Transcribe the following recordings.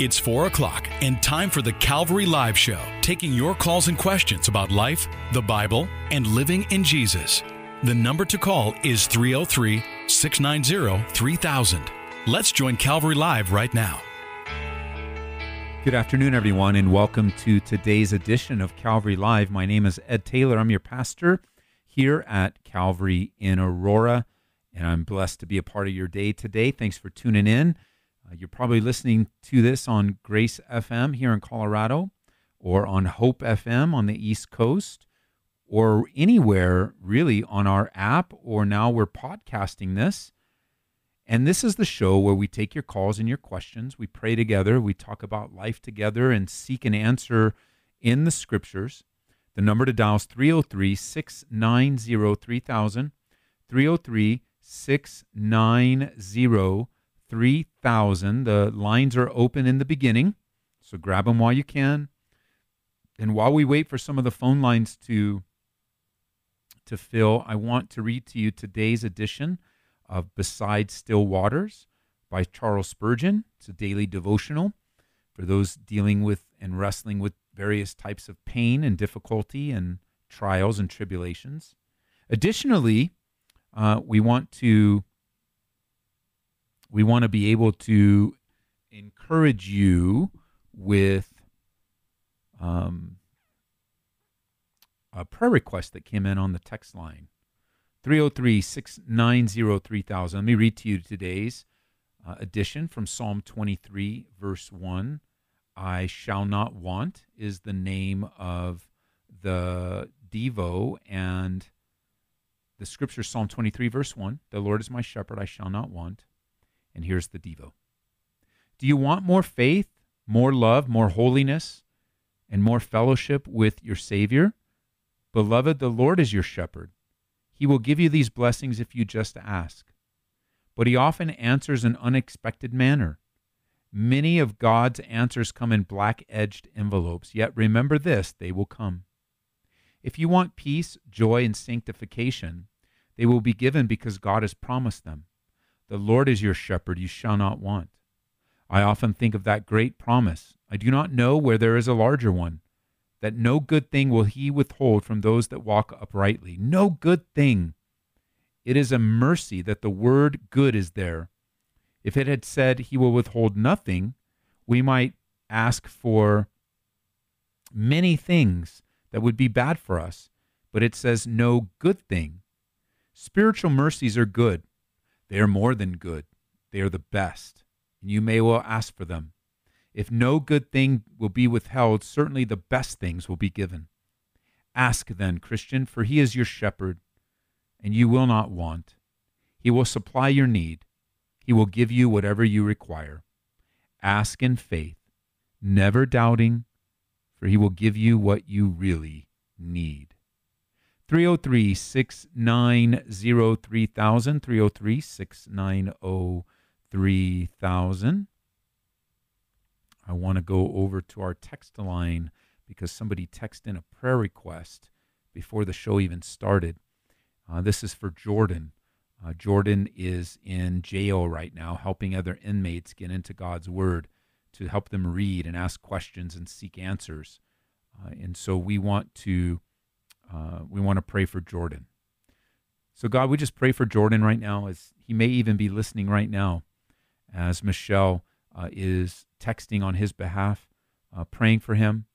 It's 4 o'clock and time for the Calvary Live Show, taking your calls and questions about life, the Bible, and living in Jesus. The number to call is 303 690 3000. Let's join Calvary Live right now. Good afternoon, everyone, and welcome to today's edition of Calvary Live. My name is Ed Taylor. I'm your pastor here at Calvary in Aurora, and I'm blessed to be a part of your day today. Thanks for tuning in. Uh, you're probably listening to this on Grace FM here in Colorado or on Hope FM on the East Coast or anywhere really on our app, or now we're podcasting this. And this is the show where we take your calls and your questions. We pray together. We talk about life together and seek an answer in the scriptures. The number to dial is 303 690 3000. 303 690 3000. The lines are open in the beginning, so grab them while you can. And while we wait for some of the phone lines to to fill, I want to read to you today's edition of Beside Still Waters by Charles Spurgeon. It's a daily devotional for those dealing with and wrestling with various types of pain and difficulty and trials and tribulations. Additionally, uh, we want to we want to be able to encourage you with um, a prayer request that came in on the text line 303 690 3000. Let me read to you today's uh, edition from Psalm 23, verse 1. I shall not want is the name of the Devo, and the scripture, Psalm 23, verse 1. The Lord is my shepherd, I shall not want. And here's the Devo. Do you want more faith, more love, more holiness, and more fellowship with your Savior? Beloved, the Lord is your shepherd. He will give you these blessings if you just ask. But he often answers in unexpected manner. Many of God's answers come in black edged envelopes, yet remember this they will come. If you want peace, joy, and sanctification, they will be given because God has promised them. The Lord is your shepherd, you shall not want. I often think of that great promise. I do not know where there is a larger one that no good thing will he withhold from those that walk uprightly. No good thing. It is a mercy that the word good is there. If it had said he will withhold nothing, we might ask for many things that would be bad for us, but it says no good thing. Spiritual mercies are good. They are more than good. They are the best, and you may well ask for them. If no good thing will be withheld, certainly the best things will be given. Ask then, Christian, for he is your shepherd, and you will not want. He will supply your need. He will give you whatever you require. Ask in faith, never doubting, for he will give you what you really need. 303 690 3000. 303 690 3000. I want to go over to our text line because somebody texted in a prayer request before the show even started. Uh, this is for Jordan. Uh, Jordan is in jail right now, helping other inmates get into God's Word to help them read and ask questions and seek answers. Uh, and so we want to uh, we want to pray for Jordan. So God, we just pray for Jordan right now, as he may even be listening right now, as Michelle uh, is texting on his behalf, uh, praying for him,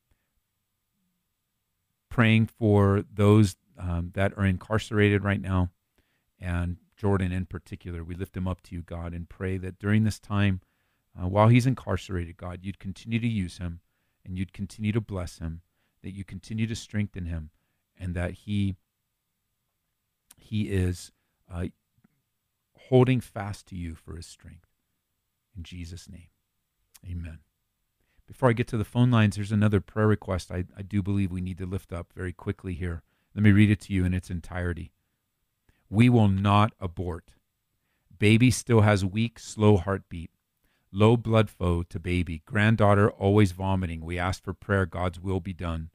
praying for those um, that are incarcerated right now, and Jordan in particular. We lift him up to you, God, and pray that during this time, uh, while he's incarcerated, God, you'd continue to use him and you'd continue to bless him, that you continue to strengthen him, and that he he is uh, holding fast to you for his strength. In Jesus' name, amen. Before I get to the phone lines, there's another prayer request I, I do believe we need to lift up very quickly here. Let me read it to you in its entirety. We will not abort. Baby still has weak, slow heartbeat. Low blood flow to baby. Granddaughter always vomiting. We ask for prayer, God's will be done,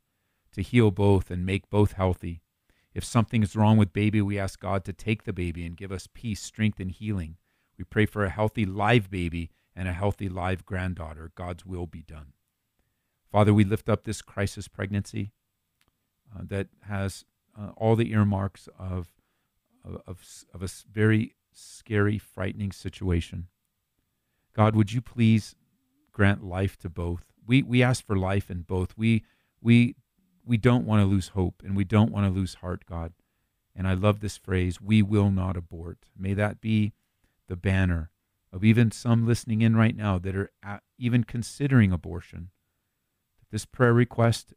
to heal both and make both healthy. If something is wrong with baby, we ask God to take the baby and give us peace, strength, and healing. We pray for a healthy live baby and a healthy live granddaughter. God's will be done. Father, we lift up this crisis pregnancy uh, that has uh, all the earmarks of, of, of, a very scary, frightening situation. God, would you please grant life to both? We, we ask for life in both. We, we, we don't want to lose hope and we don't want to lose heart, God. And I love this phrase, we will not abort. May that be the banner of even some listening in right now that are even considering abortion. That this prayer request,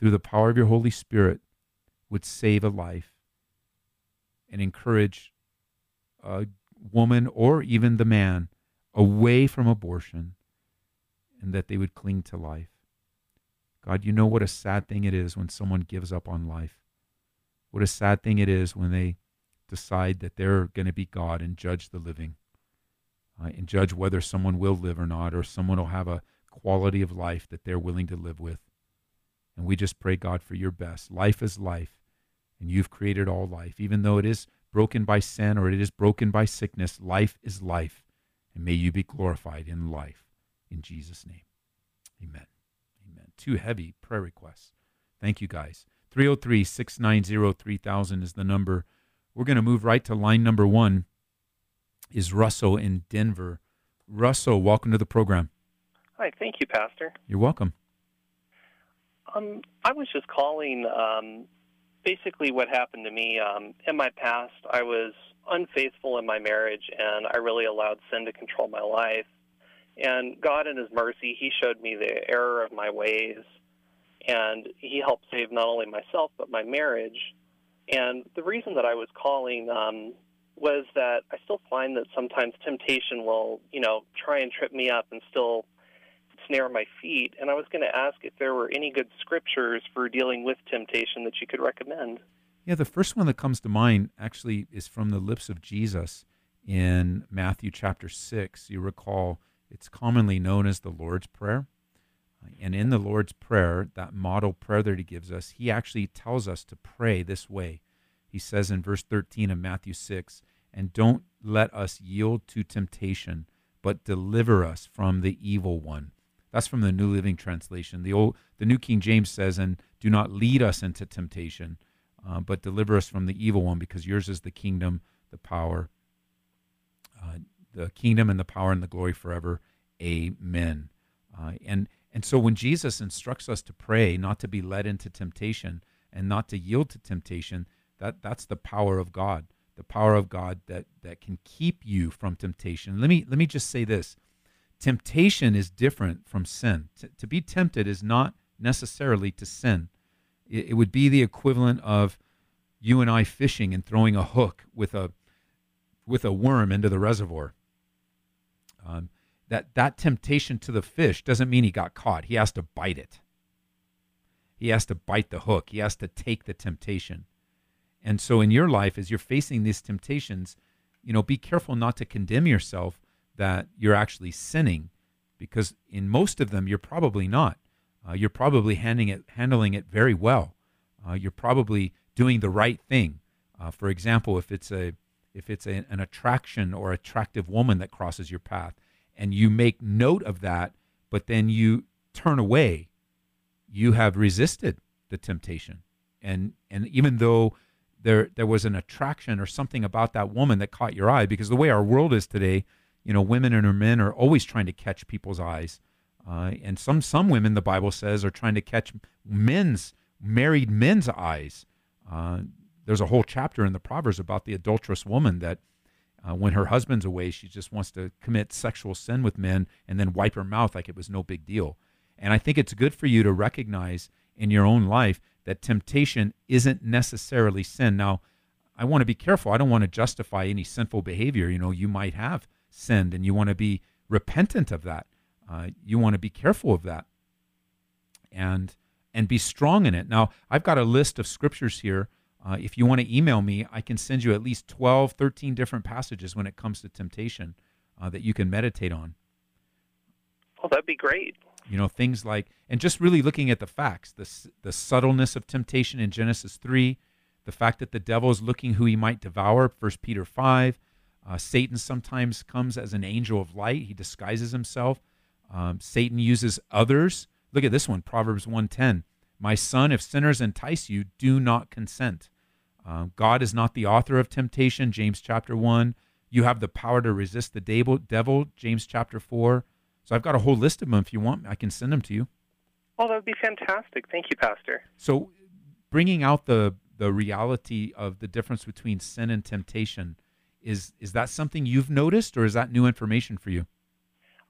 through the power of your Holy Spirit, would save a life and encourage a woman or even the man away from abortion and that they would cling to life. God, you know what a sad thing it is when someone gives up on life. What a sad thing it is when they decide that they're going to be God and judge the living uh, and judge whether someone will live or not, or someone will have a quality of life that they're willing to live with. And we just pray, God, for your best. Life is life, and you've created all life. Even though it is broken by sin or it is broken by sickness, life is life. And may you be glorified in life. In Jesus' name. Amen. Two heavy prayer requests. Thank you, guys. 303 690 3000 is the number. We're going to move right to line number one. Is Russell in Denver? Russell, welcome to the program. Hi, thank you, Pastor. You're welcome. Um, I was just calling. Um, basically, what happened to me um, in my past, I was unfaithful in my marriage, and I really allowed sin to control my life. And God, in His mercy, He showed me the error of my ways and he helped save not only myself but my marriage. And the reason that I was calling um, was that I still find that sometimes temptation will, you know, try and trip me up and still snare my feet. And I was going to ask if there were any good scriptures for dealing with temptation that you could recommend. Yeah, the first one that comes to mind actually is from the lips of Jesus in Matthew chapter 6. You recall it's commonly known as the Lord's Prayer. And in the Lord's Prayer, that model prayer that he gives us, he actually tells us to pray this way. He says in verse 13 of Matthew 6, and don't let us yield to temptation, but deliver us from the evil one. That's from the New Living Translation. The old, the New King James says, and do not lead us into temptation, uh, but deliver us from the evil one, because yours is the kingdom, the power, uh, the kingdom and the power and the glory forever. Amen. Uh, and and so when Jesus instructs us to pray, not to be led into temptation and not to yield to temptation, that, that's the power of God, the power of God that, that can keep you from temptation. Let me, let me just say this temptation is different from sin. T- to be tempted is not necessarily to sin. It, it would be the equivalent of you and I fishing and throwing a hook with a with a worm into the reservoir. Um, that that temptation to the fish doesn't mean he got caught. He has to bite it. He has to bite the hook. He has to take the temptation. And so in your life, as you're facing these temptations, you know, be careful not to condemn yourself that you're actually sinning, because in most of them you're probably not. Uh, you're probably handling it handling it very well. Uh, you're probably doing the right thing. Uh, for example, if it's a if it's a, an attraction or attractive woman that crosses your path, and you make note of that, but then you turn away, you have resisted the temptation. And and even though there there was an attraction or something about that woman that caught your eye, because the way our world is today, you know, women and men are always trying to catch people's eyes. Uh, and some some women, the Bible says, are trying to catch men's married men's eyes. Uh, there's a whole chapter in the Proverbs about the adulterous woman that uh, when her husband's away, she just wants to commit sexual sin with men and then wipe her mouth like it was no big deal. And I think it's good for you to recognize in your own life that temptation isn't necessarily sin. Now, I want to be careful. I don't want to justify any sinful behavior. You know, you might have sinned and you want to be repentant of that. Uh, you want to be careful of that and and be strong in it. Now, I've got a list of scriptures here uh, if you want to email me, I can send you at least 12, 13 different passages when it comes to temptation uh, that you can meditate on. Well, that'd be great. You know, things like, and just really looking at the facts, the, the subtleness of temptation in Genesis 3, the fact that the devil is looking who he might devour, 1 Peter 5, Uh, Satan sometimes comes as an angel of light. He disguises himself. Um, Satan uses others. Look at this one, Proverbs 110. My son, if sinners entice you, do not consent. Um, God is not the author of temptation, James chapter 1. You have the power to resist the devil, James chapter 4. So I've got a whole list of them. If you want, I can send them to you. Oh, that would be fantastic. Thank you, Pastor. So bringing out the, the reality of the difference between sin and temptation – is is that something you've noticed, or is that new information for you?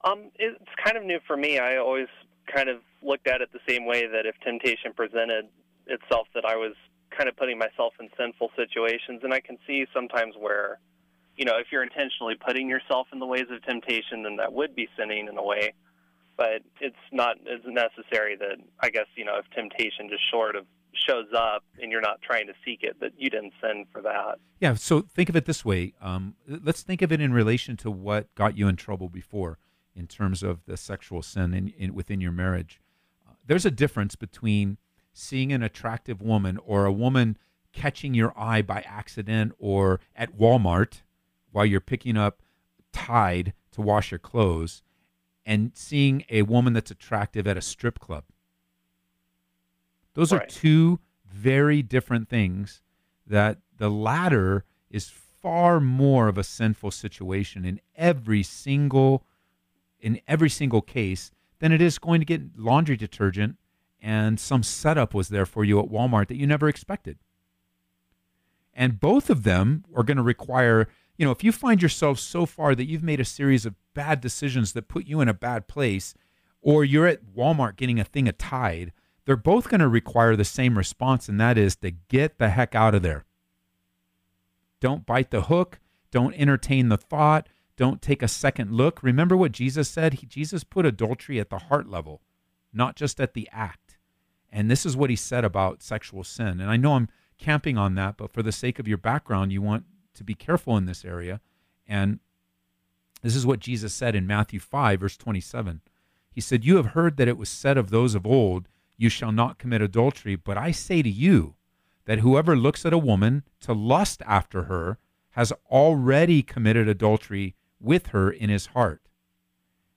Um, it's kind of new for me. I always kind of looked at it the same way that if temptation presented itself, that I was kind of putting myself in sinful situations, and I can see sometimes where, you know, if you're intentionally putting yourself in the ways of temptation, then that would be sinning in a way. But it's not as necessary that I guess you know if temptation just short of shows up and you're not trying to seek it, that you didn't send for that. Yeah. So think of it this way. Um, let's think of it in relation to what got you in trouble before, in terms of the sexual sin in, in within your marriage. There's a difference between seeing an attractive woman or a woman catching your eye by accident or at Walmart while you're picking up Tide to wash your clothes and seeing a woman that's attractive at a strip club those right. are two very different things that the latter is far more of a sinful situation in every single in every single case than it is going to get laundry detergent and some setup was there for you at Walmart that you never expected. And both of them are going to require, you know, if you find yourself so far that you've made a series of bad decisions that put you in a bad place, or you're at Walmart getting a thing of Tide, they're both going to require the same response, and that is to get the heck out of there. Don't bite the hook. Don't entertain the thought. Don't take a second look. Remember what Jesus said? He, Jesus put adultery at the heart level, not just at the act. And this is what he said about sexual sin. And I know I'm camping on that, but for the sake of your background, you want to be careful in this area. And this is what Jesus said in Matthew 5, verse 27. He said, You have heard that it was said of those of old, you shall not commit adultery. But I say to you that whoever looks at a woman to lust after her has already committed adultery with her in his heart.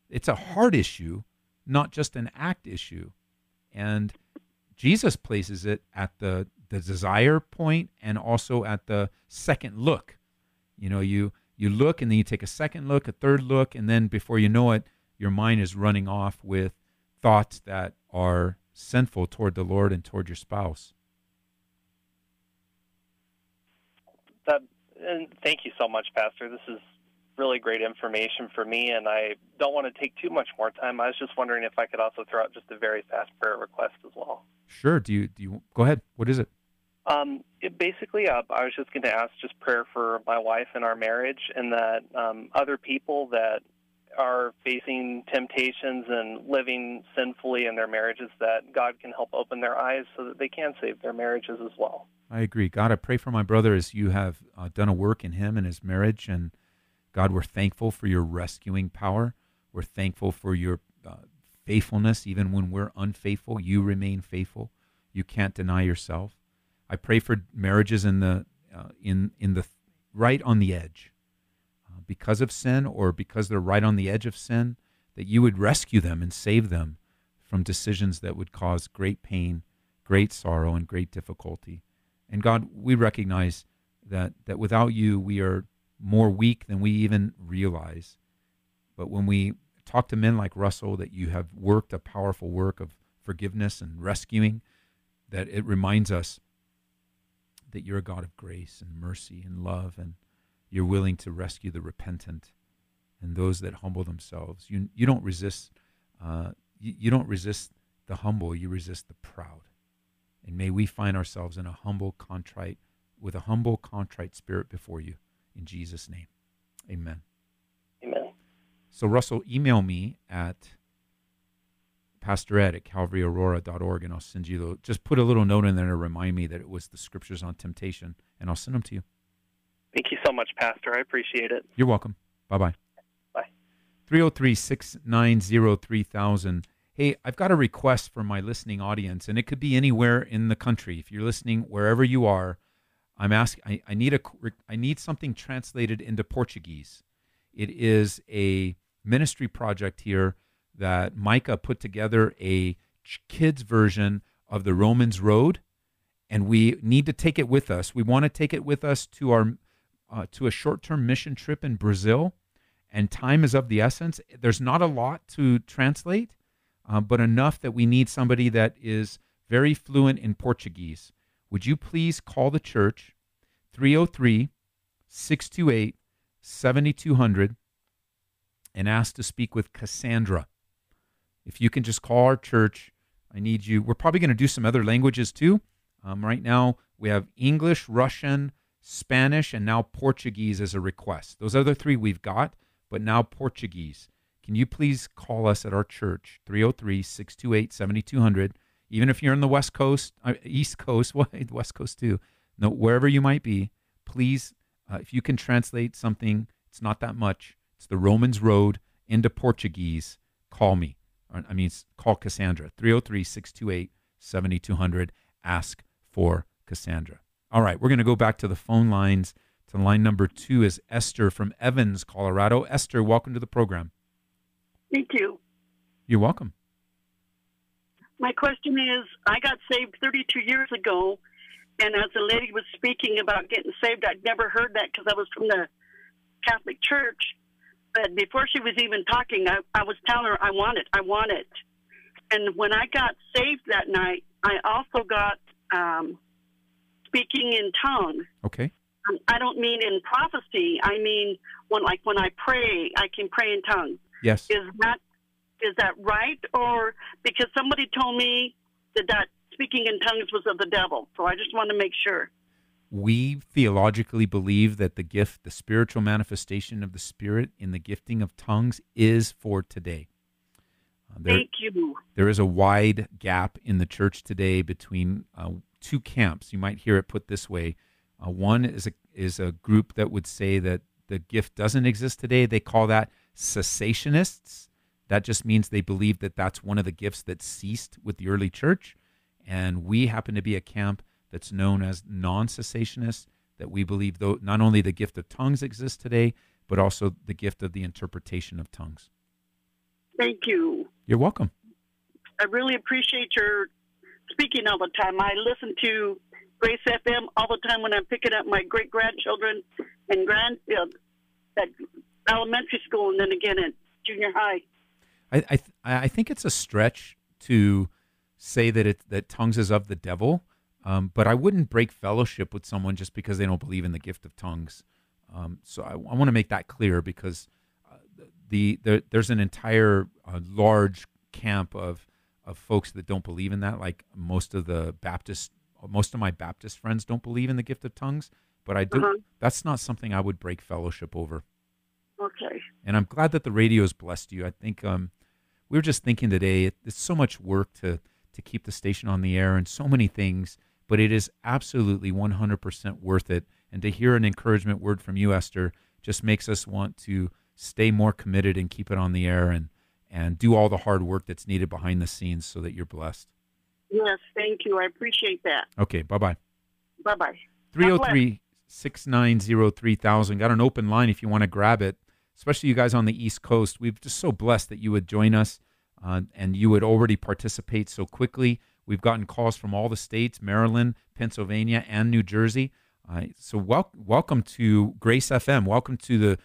It's a heart issue, not just an act issue. And Jesus places it at the, the desire point and also at the second look. You know, you you look and then you take a second look, a third look, and then before you know it, your mind is running off with thoughts that are sinful toward the Lord and toward your spouse. That, and thank you so much, Pastor. This is really great information for me, and I don't want to take too much more time. I was just wondering if I could also throw out just a very fast prayer request as well. Sure. Do you do you go ahead? What is it? Um, it basically, uh, I was just going to ask just prayer for my wife and our marriage, and that um, other people that are facing temptations and living sinfully in their marriages, that God can help open their eyes so that they can save their marriages as well. I agree. God, I pray for my brother as you have uh, done a work in him and his marriage. And God, we're thankful for your rescuing power. We're thankful for your uh, faithfulness. Even when we're unfaithful, you remain faithful. You can't deny yourself. I pray for marriages in the uh, in in the right on the edge because of sin or because they're right on the edge of sin, that you would rescue them and save them from decisions that would cause great pain, great sorrow, and great difficulty. And God, we recognize that, that without you, we are more weak than we even realize. But when we talk to men like Russell, that you have worked a powerful work of forgiveness and rescuing, that it reminds us that you're a God of grace and mercy and love and you're willing to rescue the repentant and those that humble themselves. You you don't resist uh, you, you don't resist the humble. You resist the proud. And may we find ourselves in a humble, contrite, with a humble, contrite spirit before you. In Jesus' name, Amen. Amen. So Russell, email me at Pastor Ed at calvaryaurora.org and I'll send you the, just put a little note in there to remind me that it was the scriptures on temptation and I'll send them to you. Thank you so much, Pastor. I appreciate it. You're welcome. Bye bye. Bye. 303 690 3000. Hey, I've got a request for my listening audience, and it could be anywhere in the country. If you're listening wherever you are, I'm asking. I, need a. I need something translated into Portuguese. It is a ministry project here that Micah put together a kids version of the Romans Road, and we need to take it with us. We want to take it with us to our uh, to a short-term mission trip in Brazil, and time is of the essence. There's not a lot to translate, uh, but enough that we need somebody that is very fluent in Portuguese. Would you please call the church 303 628 7200 and ask to speak with Cassandra? If you can just call our church, I need you. We're probably going to do some other languages too. Um, right now, we have English, Russian, Spanish, and now Portuguese as a request. Those other three we've got, but now Portuguese. Can you please call us at our church, 303 628 7200? Even if you're in the West Coast, uh, East Coast, West Coast too, no, wherever you might be, please, uh, if you can translate something, it's not that much. It's the Romans Road into Portuguese. Call me. I mean, call Cassandra, 303 628 7200. Ask for Cassandra. All right, we're going to go back to the phone lines. To line number two is Esther from Evans, Colorado. Esther, welcome to the program. Thank you. You're welcome. My question is I got saved 32 years ago, and as the lady was speaking about getting saved, I'd never heard that because I was from the Catholic Church. But before she was even talking, I, I was telling her I want it, I want it. And when I got saved that night, I also got um, speaking in tongues. Okay. Um, I don't mean in prophecy. I mean when, like, when I pray, I can pray in tongues. Yes. Is that is that right, or because somebody told me that that speaking in tongues was of the devil? So I just want to make sure we theologically believe that the gift, the spiritual manifestation of the Spirit in the gifting of tongues is for today. Uh, there, Thank you. There is a wide gap in the church today between uh, two camps. You might hear it put this way: uh, one is a is a group that would say that the gift doesn't exist today. They call that cessationists. That just means they believe that that's one of the gifts that ceased with the early church, and we happen to be a camp that's known as non cessationists, that we believe though not only the gift of tongues exists today, but also the gift of the interpretation of tongues. Thank you. You're welcome. I really appreciate your speaking all the time. I listen to Grace FM all the time when I'm picking up my great grandchildren and grand uh, at elementary school, and then again at junior high. I I, th- I think it's a stretch to say that it that tongues is of the devil. Um, but I wouldn't break fellowship with someone just because they don't believe in the gift of tongues. Um, so I, I want to make that clear because uh, the, the, there's an entire uh, large camp of of folks that don't believe in that. Like most of the Baptist, most of my Baptist friends don't believe in the gift of tongues. But I do. Uh-huh. That's not something I would break fellowship over. Okay. And I'm glad that the radio has blessed you. I think um, we were just thinking today. It, it's so much work to to keep the station on the air and so many things but it is absolutely 100% worth it. And to hear an encouragement word from you, Esther, just makes us want to stay more committed and keep it on the air and, and do all the hard work that's needed behind the scenes so that you're blessed. Yes, thank you. I appreciate that. Okay, bye bye. Bye bye. 303 690 3000. Got an open line if you want to grab it, especially you guys on the East Coast. We're just so blessed that you would join us uh, and you would already participate so quickly. We've gotten calls from all the states Maryland, Pennsylvania, and New Jersey. Uh, so, wel- welcome to Grace FM. Welcome to the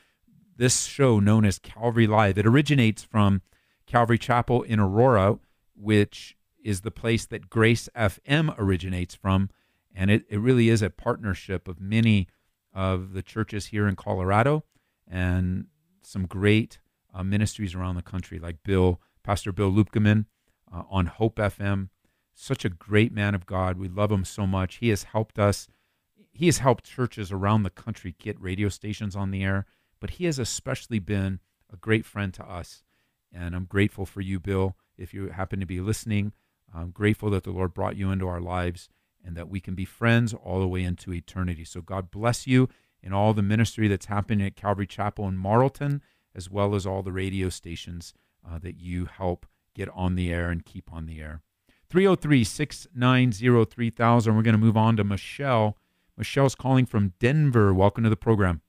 this show known as Calvary Live. It originates from Calvary Chapel in Aurora, which is the place that Grace FM originates from. And it, it really is a partnership of many of the churches here in Colorado and some great uh, ministries around the country, like Bill, Pastor Bill Lupkeman uh, on Hope FM, such a great man of God. We love him so much. He has helped us. He has helped churches around the country get radio stations on the air, but he has especially been a great friend to us. And I'm grateful for you, Bill. If you happen to be listening, I'm grateful that the Lord brought you into our lives and that we can be friends all the way into eternity. So God bless you in all the ministry that's happening at Calvary Chapel in Marlton, as well as all the radio stations uh, that you help get on the air and keep on the air. 303 690 3000. We're going to move on to Michelle. Michelle's calling from Denver. Welcome to the program.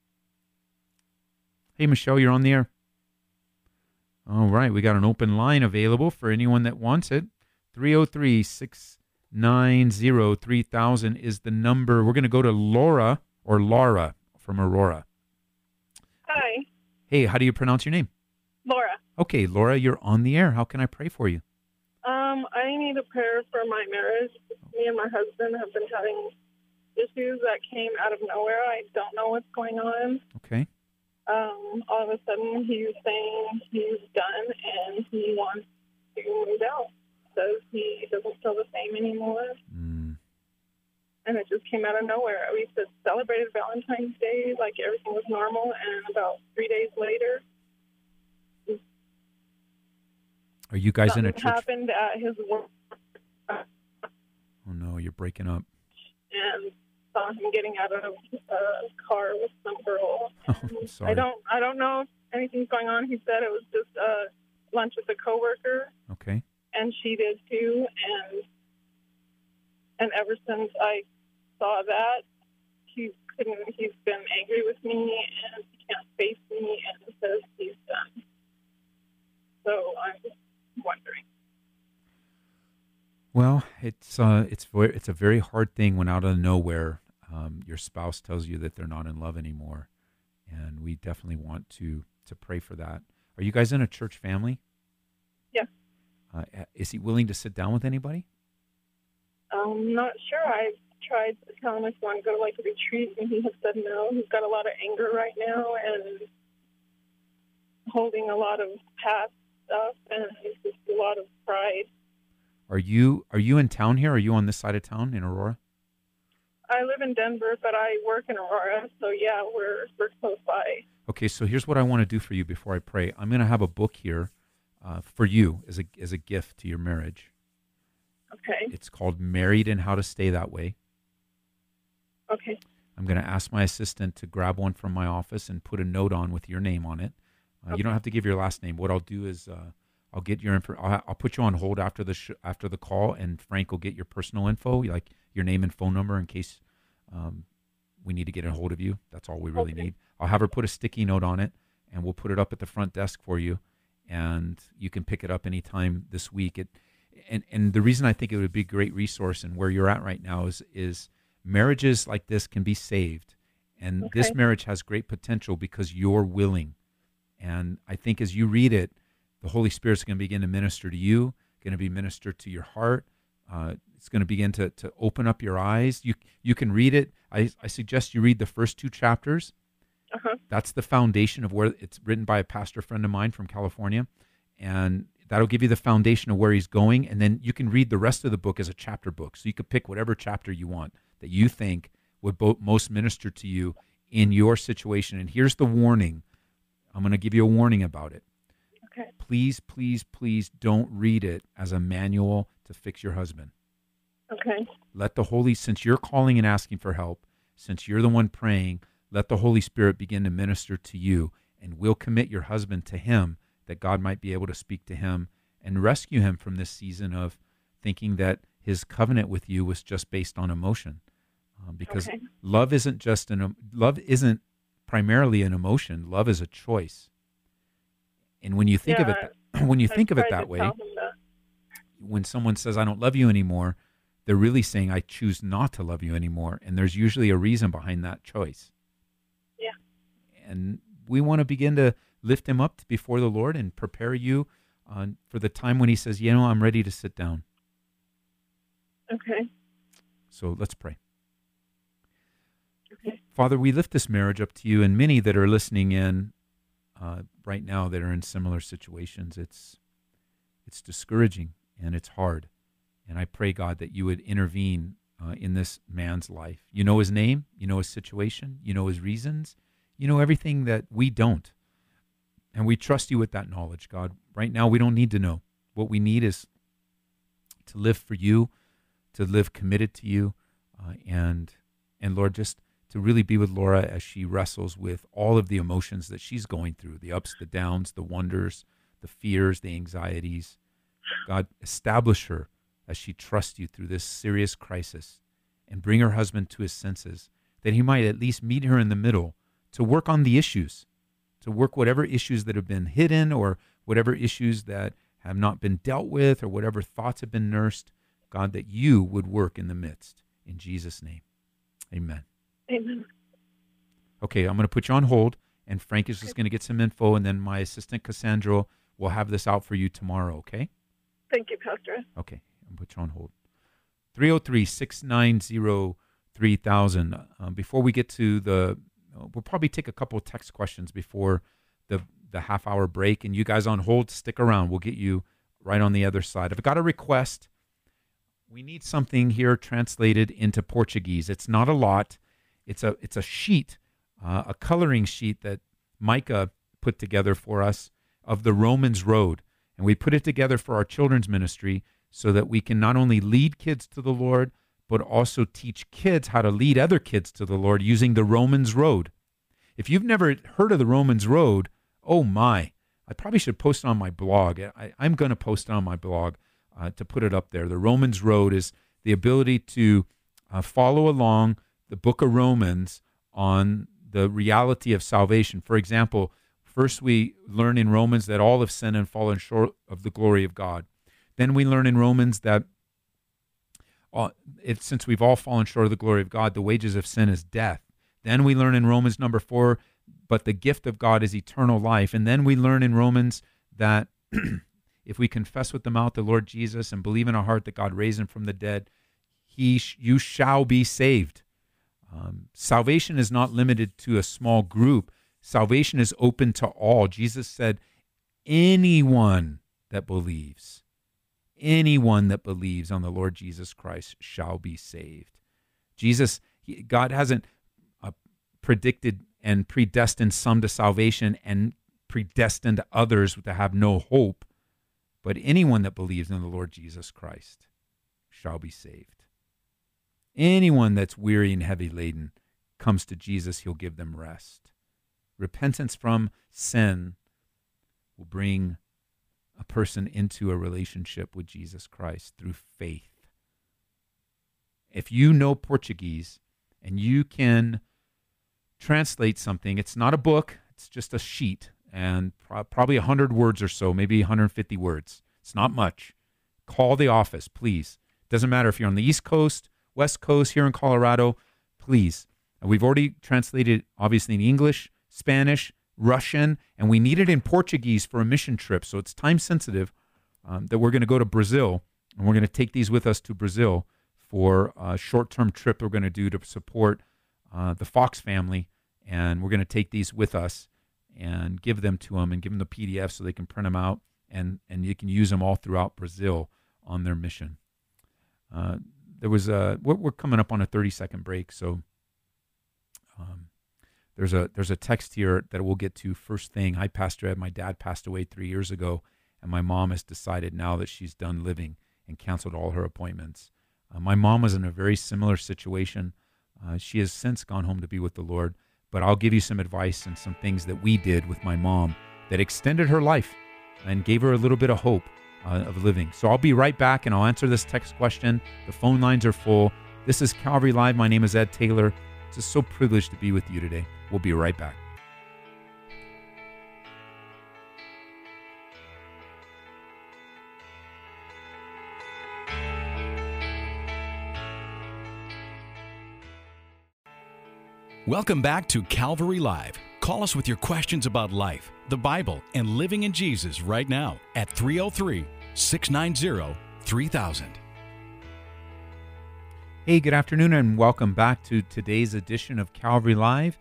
Hey, Michelle, you're on the air. All right, we got an open line available for anyone that wants it. 303 690 3000 is the number. We're going to go to Laura or Laura from Aurora. Hi, Hey, how do you pronounce your name? Laura. Okay, Laura, you're on the air. How can I pray for you? Um, I need a prayer for my marriage. Me and my husband have been having issues that came out of nowhere. I don't know what's going on. Okay. Um, all of a sudden, he's saying he's done and he wants to move out. Says he doesn't feel the same anymore, Mm, and it just came out of nowhere. We just celebrated Valentine's Day like everything was normal, and about three days later, are you guys in a something church? happened at his work. Oh, no, you're breaking up. and saw him getting out of a car with some girl. Oh, I'm sorry. I don't I don't know if anything's going on. He said it was just a lunch with a coworker Okay. and she did too and and ever since I saw that he couldn't he's been angry with me and he can't face me and says he's done. So I'm just wondering. Well, it's uh, it's very, it's a very hard thing when out of nowhere um, your spouse tells you that they're not in love anymore, and we definitely want to to pray for that. Are you guys in a church family? Yeah. Uh, is he willing to sit down with anybody? I'm not sure. I've tried to tell him if he wanted to go to like a retreat, and he has said no. He's got a lot of anger right now and holding a lot of past stuff, and it's just a lot of pride. Are you are you in town here? Are you on this side of town in Aurora? I live in Denver, but I work in Aurora, so yeah, we're we're close by. Okay, so here's what I want to do for you before I pray. I'm going to have a book here uh, for you as a as a gift to your marriage. Okay. It's called Married and How to Stay That Way. Okay. I'm going to ask my assistant to grab one from my office and put a note on with your name on it. Uh, You don't have to give your last name. What I'll do is uh, I'll get your info. I'll, I'll put you on hold after the sh- after the call, and Frank will get your personal info, like your name and phone number, in case um, we need to get a hold of you. That's all we really Okay. need. I'll have her put a sticky note on it, and we'll put it up at the front desk for you, and you can pick it up anytime this week. It and and the reason I think it would be a great resource and where you're at right now is is marriages like this can be saved, and this marriage has great potential because you're willing. And I think as you read it, the Holy Spirit's going to begin to minister to you, going to be ministered to your heart. Uh, it's going to begin to, to open up your eyes. You you can read it. I, I suggest you read the first two chapters. Uh huh. That's the foundation of where it's written by a pastor friend of mine from California. And that'll give you the foundation of where he's going. And then you can read the rest of the book as a chapter book. So you could pick whatever chapter you want that you think would most minister to you in your situation. And here's the warning I'm going to give you a warning about it. Okay. Please, please, please don't read it as a manual to fix your husband. Okay. Let the Holy, since you're calling and asking for help, since you're the one praying, let the Holy Spirit begin to minister to you, and we'll commit your husband to Him that God might be able to speak to him and rescue him from this season of thinking that his covenant with you was just based on emotion. Um, because Okay. love isn't just an love isn't primarily an emotion. Love is a choice. And when you think of it, that, when you I think of it that way, that. when someone says I don't love you anymore, they're really saying I choose not to love you anymore, and there's usually a reason behind that choice. Yeah. And we want to begin to lift him up before the Lord and prepare you uh, for the time when he says, "You know, I'm ready to sit down." Okay. So let's pray. Father, we lift this marriage up to you, and many that are listening in uh, right now that are in similar situations. It's it's discouraging and it's hard, and I pray God that you would intervene uh, in this man's life. You know his name, you know his situation, you know his reasons, you know everything that we don't, and we trust you with that knowledge, God. Right now, we don't need to know. What we need is to live for you, to live committed to you, uh, and and Lord, just to really be with Laura as she wrestles with all of the emotions that she's going through the ups, the downs, the wonders, the fears, the anxieties. God, establish her as she trusts you through this serious crisis and bring her husband to his senses that he might at least meet her in the middle to work on the issues, to work whatever issues that have been hidden or whatever issues that have not been dealt with or whatever thoughts have been nursed. God, that you would work in the midst. In Jesus' name, amen. Amen. Okay, I'm going to put you on hold, and Frank is just going to get some info, and then my assistant Cassandra will have this out for you tomorrow, okay? Thank you, Pastor. Okay, I'll put you on hold. 303 690 3000. Um, before we get to the, uh, we'll probably take a couple of text questions before the, the half hour break. And you guys on hold, stick around. We'll get you right on the other side. I've got a request. We need something here translated into Portuguese. It's not a lot. It's a it's a sheet, uh, a coloring sheet that Micah put together for us of the Romans Road, and we put it together for our children's ministry so that we can not only lead kids to the Lord, but also teach kids how to lead other kids to the Lord using the Romans Road. If you've never heard of the Romans Road, oh my, I probably should post it on my blog. I, am going to post it on my blog uh, to put it up there. The Romans Road is the ability to uh, follow along the book of Romans on the reality of salvation. For example, first we learn in Romans that all have sinned and fallen short of the glory of God. Then we learn in Romans that uh, it, since we've all fallen short of the glory of God, the wages of sin is death. Then we learn in Romans number four, but the gift of God is eternal life. And then we learn in Romans that if we confess with the mouth the Lord Jesus and believe in our heart that God raised him from the dead, he sh- you shall be saved. Um, salvation is not limited to a small group. Salvation is open to all. Jesus said, anyone that believes anyone that believes on the Lord Jesus Christ shall be saved. Jesus, he, God hasn't uh, predicted and predestined some to salvation and predestined others to have no hope, but anyone that believes in the Lord Jesus Christ shall be saved. Anyone that's weary and heavy laden comes to Jesus, he'll give them rest. Repentance from sin will bring a person into a relationship with Jesus Christ through faith. If you know Portuguese and you can translate something, it's not a book, it's just a sheet and pro- probably 100 words or so, maybe 150 words. It's not much. Call the office, please. Doesn't matter if you're on the East Coast, West Coast, here in Colorado, please. We've already translated, obviously, in English, Spanish, Russian, and we need it in Portuguese for a mission trip. So it's time sensitive um, that we're going to go to Brazil, and we're going to take these with us to Brazil for a short term trip we're going to do to support uh, the Fox family. And we're going to take these with us and give them to them and give them the PDF so they can print them out and, and you can use them all throughout Brazil on their mission. Uh, there was a, we're, coming up on a 30 second break, so um, there's a there's a text here that we'll get to first thing. Hi, Pastor Ed. My dad passed away three years ago, and my mom has decided now that she's done living and canceled all her appointments. Uh, my mom was in a very similar situation. Uh, she has since gone home to be with the Lord, but I'll give you some advice and some things that we did with my mom that extended her life and gave her a little bit of hope uh, of living. So I'll be right back and I'll answer this text question. The phone lines are full. This is Calvary Live. My name is Ed Taylor. It's just so privileged to be with you today. We'll be right back. Welcome back to Calvary Live. Call us with your questions about life, the Bible, and living in Jesus right now at 303 690 3000. Hey, good afternoon, and welcome back to today's edition of Calvary Live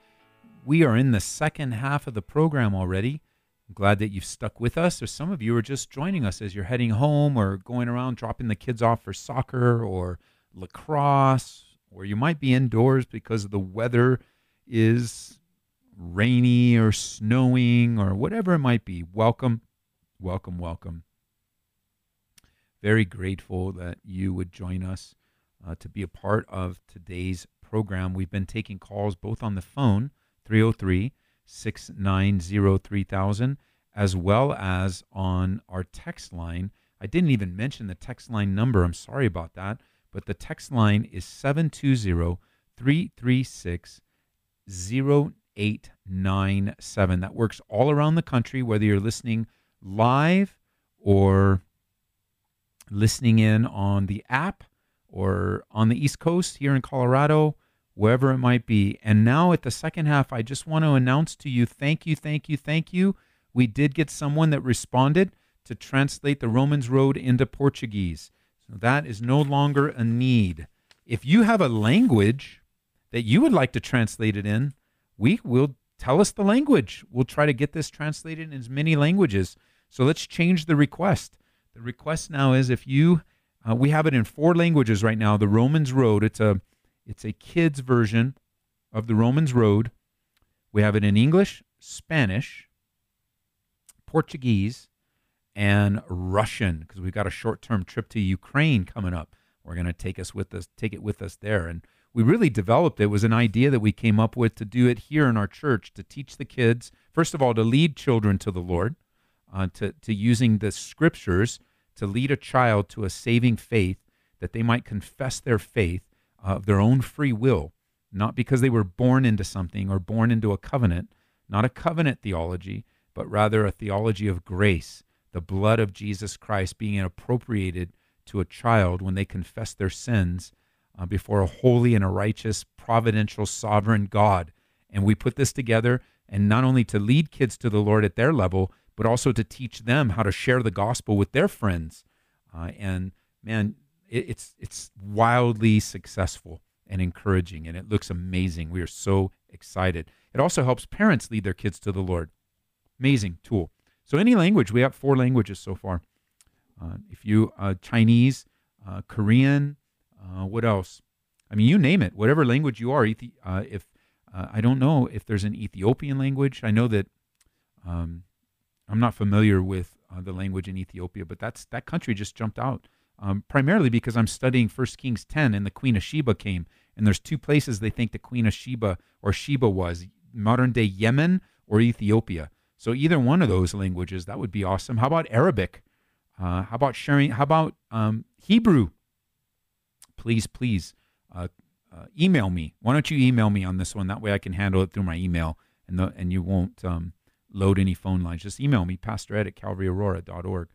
we are in the second half of the program already. I'm glad that you've stuck with us. Or some of you are just joining us as you're heading home or going around dropping the kids off for soccer or lacrosse, or you might be indoors because the weather is rainy or snowing or whatever it might be. Welcome, welcome, welcome. Very grateful that you would join us uh, to be a part of today's program. We've been taking calls both on the phone 303 690 3000, as well as on our text line. I didn't even mention the text line number. I'm sorry about that. But the text line is 720 336 0897. That works all around the country, whether you're listening live or listening in on the app or on the East Coast here in Colorado, wherever it might be. And now at the second half, I just want to announce to you thank you, thank you, thank you. We did get someone that responded to translate the Romans Road into Portuguese. So that is no longer a need. If you have a language that you would like to translate it in, we will tell us the language. We'll try to get this translated in as many languages. So let's change the request. The request now is if you uh, we have it in four languages right now. The Romans Road. It's a it's a kids version of the Romans Road. We have it in English, Spanish, Portuguese, and Russian because we've got a short-term trip to Ukraine coming up. We're going to take us with us, take it with us there, and we really developed it. was an idea that we came up with to do it here in our church to teach the kids first of all to lead children to the Lord, uh, to to using the scriptures to lead a child to a saving faith that they might confess their faith of their own free will, not because they were born into something or born into a covenant, not a covenant theology, but rather a theology of grace, the blood of Jesus Christ being appropriated to a child when they confess their sins uh, before a holy and a righteous, providential, sovereign God. And we put this together, and not only to lead kids to the Lord at their level, but also to teach them how to share the gospel with their friends. Uh, and man, it, it's it's wildly successful and encouraging, and it looks amazing. We are so excited. It also helps parents lead their kids to the Lord. Amazing tool. So any language, we have four languages so far. Uh, if you uh, Chinese, uh, Korean, uh, what else? I mean, you name it. Whatever language you are. Uh, if uh, I don't know if there's an Ethiopian language. I know that um, I'm not familiar with uh, the language in Ethiopia, but that's that country just jumped out. Um, primarily because I'm studying First Kings 10, and the Queen of Sheba came, and there's two places they think the Queen of Sheba or Sheba was modern day Yemen or Ethiopia. So either one of those languages, that would be awesome. How about Arabic? Uh, how about sharing? How about um, Hebrew? Please, please uh, uh, email me. Why don't you email me on this one? That way I can handle it through my email, and the, and you won't um, load any phone lines. Just email me, Pastor Ed at CalvaryAurora.org.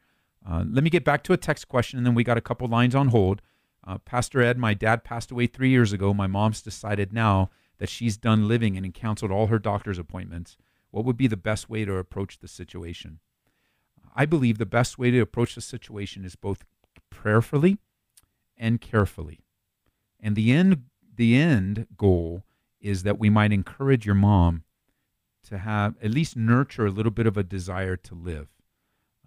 Uh, let me get back to a text question, and then we got a couple lines on hold. Uh, Pastor Ed, my dad passed away three years ago. My mom's decided now that she's done living and canceled all her doctor's appointments. What would be the best way to approach the situation? I believe the best way to approach the situation is both prayerfully and carefully. And the end the end goal is that we might encourage your mom to have at least nurture a little bit of a desire to live.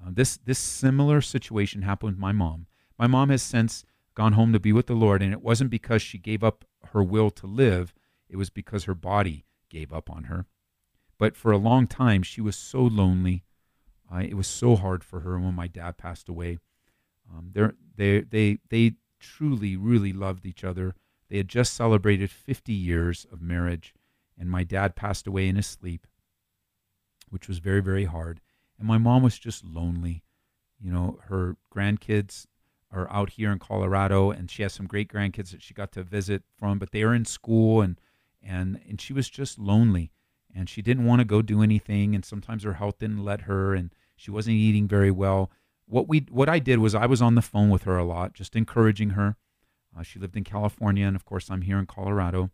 Uh, this this similar situation happened with my mom. My mom has since gone home to be with the Lord, and it wasn't because she gave up her will to live; it was because her body gave up on her. But for a long time, she was so lonely. Uh, it was so hard for her when my dad passed away. Um, they they they truly really loved each other. They had just celebrated 50 years of marriage, and my dad passed away in his sleep, which was very, very hard. And my mom was just lonely. You know, her grandkids are out here in Colorado, and she has some great grandkids that she got to visit from, but they are in school, and and and she was just lonely, and she didn't want to go do anything, and sometimes her health didn't let her, and she wasn't eating very well. What we what I did was I was on the phone with her a lot, just encouraging her. Uh, she lived in California, and of course I'm here in Colorado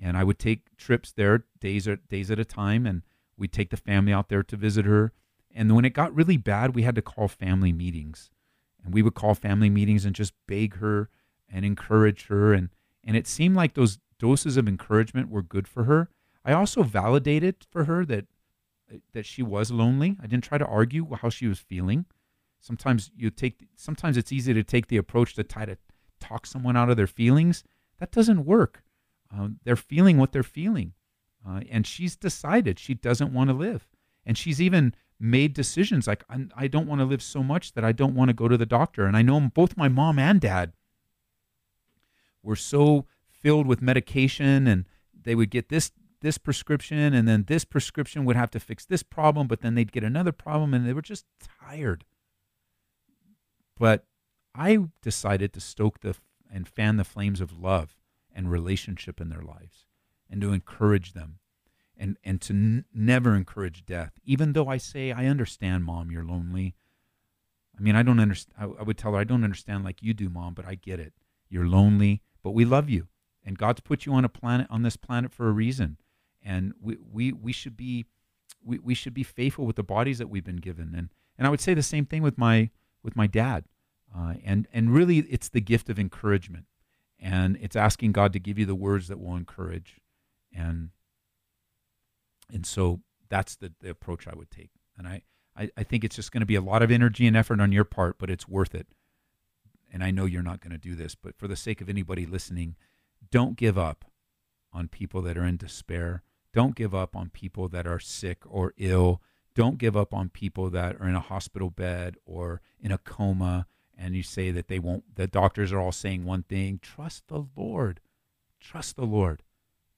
and I would take trips there days at days at a time, and we'd take the family out there to visit her. And when it got really bad, we had to call family meetings, and we would call family meetings and just beg her and encourage her, and and it seemed like those doses of encouragement were good for her. I also validated for her that that she was lonely. I didn't try to argue how she was feeling. Sometimes you take sometimes it's easy to take the approach to try to talk someone out of their feelings. That doesn't work. Uh, they're feeling what they're feeling. Uh, and she's decided she doesn't want to live. And she's even made decisions like, I, I don't want to live so much that I don't want to go to the doctor. And I know both my mom and dad were so filled with medication and they would get this this prescription and then this prescription would have to fix this problem but then they'd get another problem and they were just tired but i decided to stoke the and fan the flames of love and relationship in their lives and to encourage them and, and to n- never encourage death. Even though I say, I understand, mom, you're lonely. I mean, I don't understand. I, I would tell her, I don't understand like you do, mom, but I get it. You're lonely, but we love you. And God's put you on a planet, on this planet for a reason. And we, we, we should be, we, we should be faithful with the bodies that we've been given. And, and I would say the same thing with my, with my dad. Uh, and, and really, it's the gift of encouragement. And it's asking God to give you the words that will encourage. And, and so that's the, the approach I would take. And I, I, I think it's just going to be a lot of energy and effort on your part, but it's worth it. And I know you're not going to do this, but for the sake of anybody listening, don't give up on people that are in despair. Don't give up on people that are sick or ill. Don't give up on people that are in a hospital bed or in a coma and you say that they won't, the doctors are all saying one thing. Trust the Lord. Trust the Lord.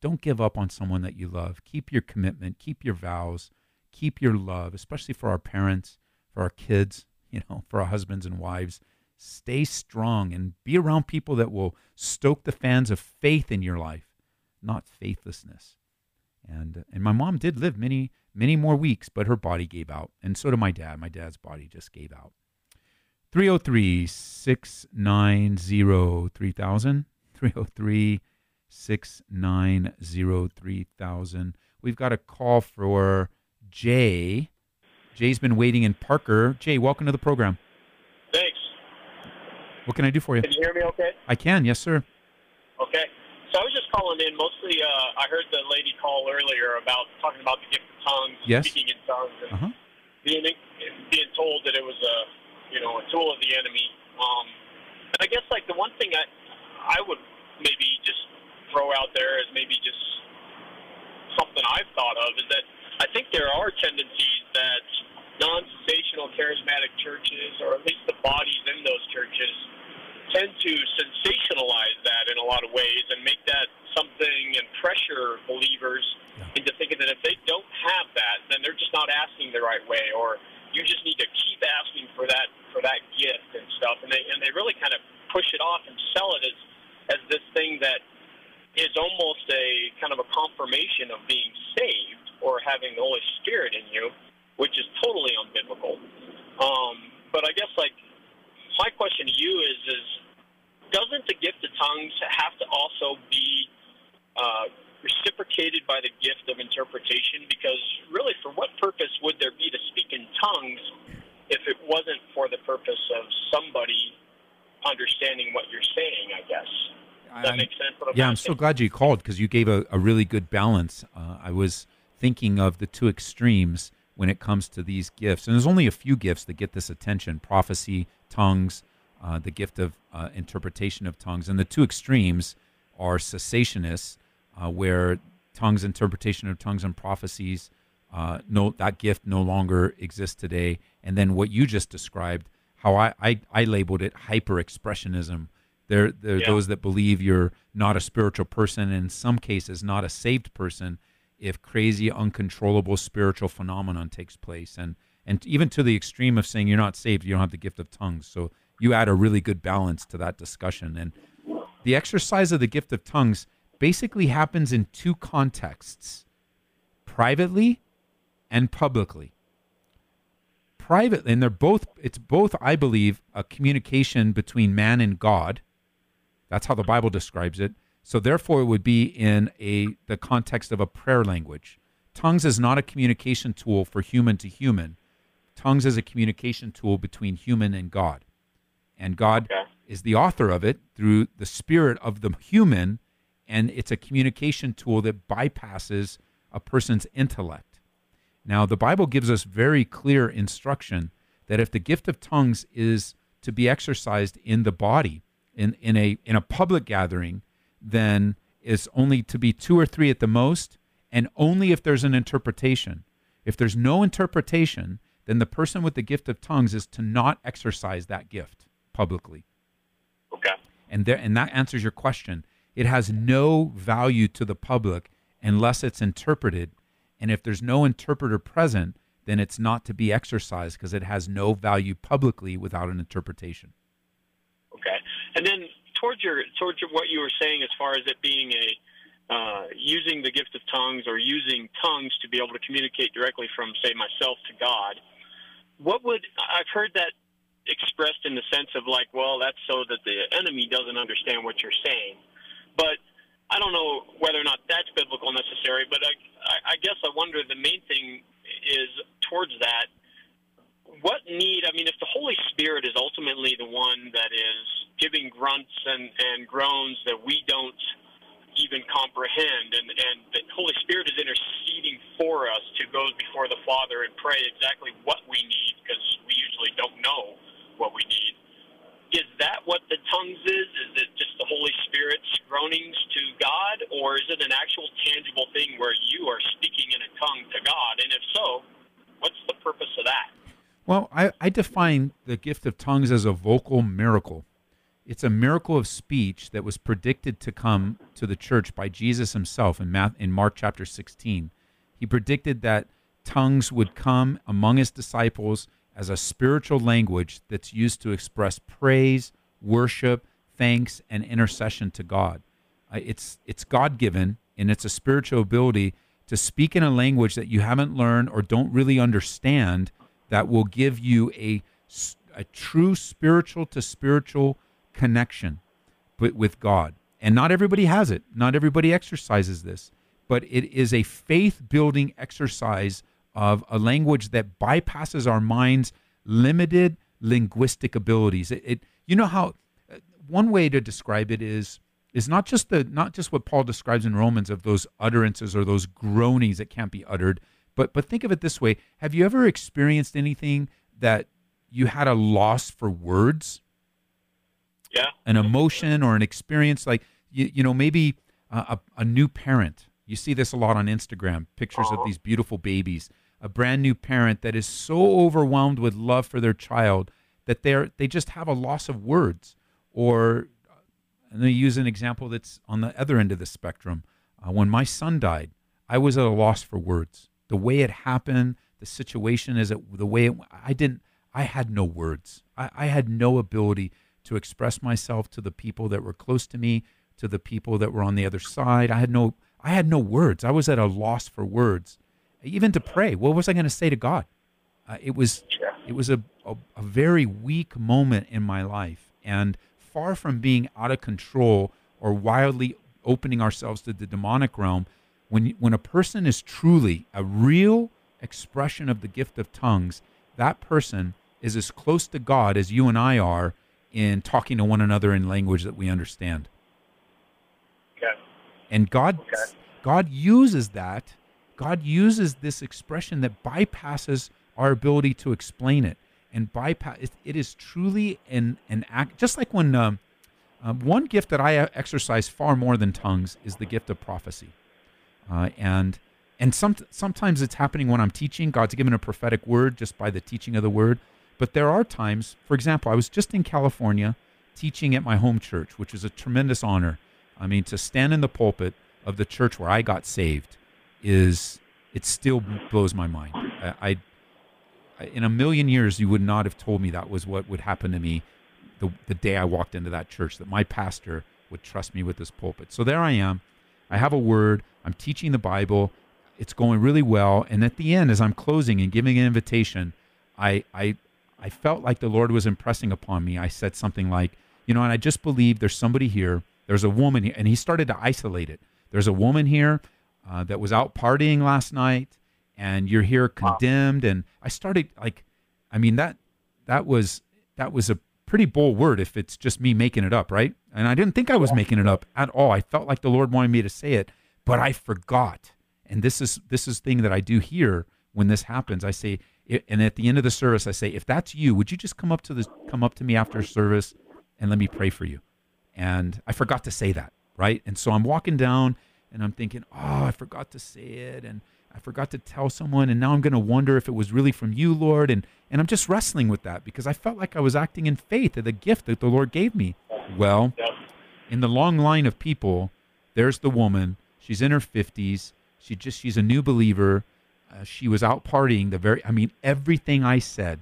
Don't give up on someone that you love. Keep your commitment, keep your vows, keep your love, especially for our parents, for our kids, you know, for our husbands and wives. Stay strong and be around people that will stoke the fans of faith in your life, not faithlessness. And and my mom did live many many more weeks, but her body gave out, and so did my dad. My dad's body just gave out. 303 690 3000. 303 690 3000. We've got a call for Jay. Jay's been waiting in Parker. Jay, welcome to the program. Thanks. What can I do for you? Can you hear me okay? I can, yes, sir. Okay. So I was just calling in. Mostly, uh, I heard the lady call earlier about talking about the gift of tongues, Yes. speaking in tongues, and Uh-huh. being being told that it was a you know a tool of the enemy. Um, and I guess like the one thing I I would maybe just throw out there is maybe just something I've thought of is that I think there are tendencies that non-sensational charismatic churches, or at least the bodies in those churches, tend to sensationalize that in a lot of ways and make that something and pressure believers Yeah. into thinking that if they don't have that, then they're just not asking the right way, or you just need to keep asking for that for that gift and stuff. And they and they really kind of push it off and sell it as as this thing that is almost a kind of a confirmation of being saved or having the Holy Spirit in you, which is totally unbiblical. Um, but I guess like my question to you is is doesn't the gift of tongues have to also be uh, reciprocated by the gift of interpretation? Because really, for what purpose would there be to speak in tongues if it wasn't for the purpose of somebody understanding what you're saying? I guess. Does that I'm- make sense? What Yeah, I'm so glad you called because you gave a, a really good balance. Uh, I was thinking of the two extremes when it comes to these gifts. And there's only a few gifts that get this attention prophecy, tongues, uh, the gift of uh, interpretation of tongues. And the two extremes are cessationists, uh, where tongues, interpretation of tongues, and prophecies, uh, no, that gift no longer exists today. And then what you just described, how I, I, I labeled it hyper expressionism. There, there are Yeah. those that believe you're not a spiritual person, and in some cases, not a saved person, if crazy, uncontrollable spiritual phenomenon takes place, and and even to the extreme of saying you're not saved, you don't have the gift of tongues. So you add a really good balance to that discussion. And the exercise of the gift of tongues basically happens in two contexts: privately and publicly. Private and they're both it's both i believe a communication between man and god. That's how the bible describes it. So therefore it would be in a the context of a prayer language. Tongues is not a communication tool for human to human. Tongues is a communication tool between human and god and god Okay. is the author of it through the spirit of the human and it's a communication tool that bypasses a person's intellect now, the Bible gives us very clear instruction that if the gift of tongues is to be exercised in the body, in, in a in a public gathering, then is only to be two or three at the most, and only if there's an interpretation. If there's no interpretation, then the person with the gift of tongues is to not exercise that gift publicly. Okay. And there and that answers your question. It has no value to the public unless it's interpreted. And if there's no interpreter present, then it's not to be exercised because it has no value publicly without an interpretation. Okay. And then towards your towards your, what you were saying as far as it being a uh, using the gift of tongues or using tongues to be able to communicate directly from, say, myself to God. What would I've heard that expressed in the sense of like, well, that's so that the enemy doesn't understand what you're saying. But I don't know whether or not that's biblical necessary. But I, I guess I wonder the main thing is towards that. What need? I mean, if the Holy Spirit is ultimately the one that is giving grunts and, and groans that we don't even comprehend. And, and the Holy Spirit is interceding for us to go before the Father and pray exactly what we need because we usually don't know what we need. Is that what the tongues is? Is it just the Holy Spirit's groanings to God, or is it an actual tangible thing where you are speaking in a tongue to God? And if so, what's the purpose of that? Well, I, I define the gift of tongues as a vocal miracle. It's a miracle of speech that was predicted to come to the church by Jesus himself in, Math, in Mark chapter 16. He predicted that tongues would come among his disciples as a spiritual language that's used to express praise, worship, thanks, and intercession to God. Uh, it's, it's God given, and it's a spiritual ability to speak in a language that you haven't learned or don't really understand that will give you a, a true spiritual to spiritual connection with God. And not everybody has it, not everybody exercises this, but it is a faith building exercise of a language that bypasses our mind's limited linguistic abilities. It, it you know how uh, one way to describe it is is not just the not just what Paul describes in Romans of those utterances or those groanings that can't be uttered, but but think of it this way: Have you ever experienced anything that you had a loss for words? yeah. an emotion or an experience like you, you know maybe a, a new parent you see this a lot on instagram pictures of these beautiful babies a brand new parent that is so overwhelmed with love for their child that they're they just have a loss of words. Or and they use an example that's on the other end of the spectrum. Uh, when my son died i was at a loss for words. The way it happened the situation is it the way it, i didn't i had no words. I, I had no ability to express myself to the people that were close to me, to the people that were on the other side. I had no I had no words. I was at a loss for words, even to pray. What was I going to say to God? Uh, it was it was a, a, a very weak moment in my life, and far from being out of control or wildly opening ourselves to the demonic realm. When when a person is truly a real expression of the gift of tongues, that person is as close to God as you and I are in talking to one another in language that we understand. Okay. And God Okay. God uses that. God uses this expression that bypasses our ability to explain it and bypass it, it is truly an an act just like when um, um, one gift that I exercise far more than tongues is the gift of prophecy. Uh, and and some, sometimes it's happening when I'm teaching. God's given a prophetic word just by the teaching of the word. But there are times, for example, I was just in California teaching at my home church, which is a tremendous honor. I mean, to stand in the pulpit of the church where I got saved is it still blows my mind. I, I in a million years you would not have told me that was what would happen to me the the day I walked into that church that my pastor would trust me with this pulpit. So there I am. I have a word. I'm teaching the Bible. It's going really well. And at the end, as I'm closing and giving an invitation, I I I felt like the Lord was impressing upon me. I said something like, you know, and I just believe there's somebody here. There's a woman here, and he started to isolate it. There's a woman here uh, that was out partying last night, and you're here condemned. And I started like, I mean that that was that was a pretty bold word if it's just me making it up, right? And I didn't think I was making it up at all. I felt like the Lord wanted me to say it, but I forgot. And this is this is thing that I do here when this happens. I say, and at the end of the service, I say, if that's you, would you just come up to this, come up to me after service, and let me pray for you? And I forgot to say that, right? And so I'm walking down, and I'm thinking, oh, I forgot to say it, and I forgot to tell someone, and now I'm going to wonder if it was really from you, Lord, and and I'm just wrestling with that because I felt like I was acting in faith of the gift that the Lord gave me. Well, in the long line of people, there's the woman. She's in her 50s. She just she's a new believer uh, she was out partying the very, I mean, everything I said.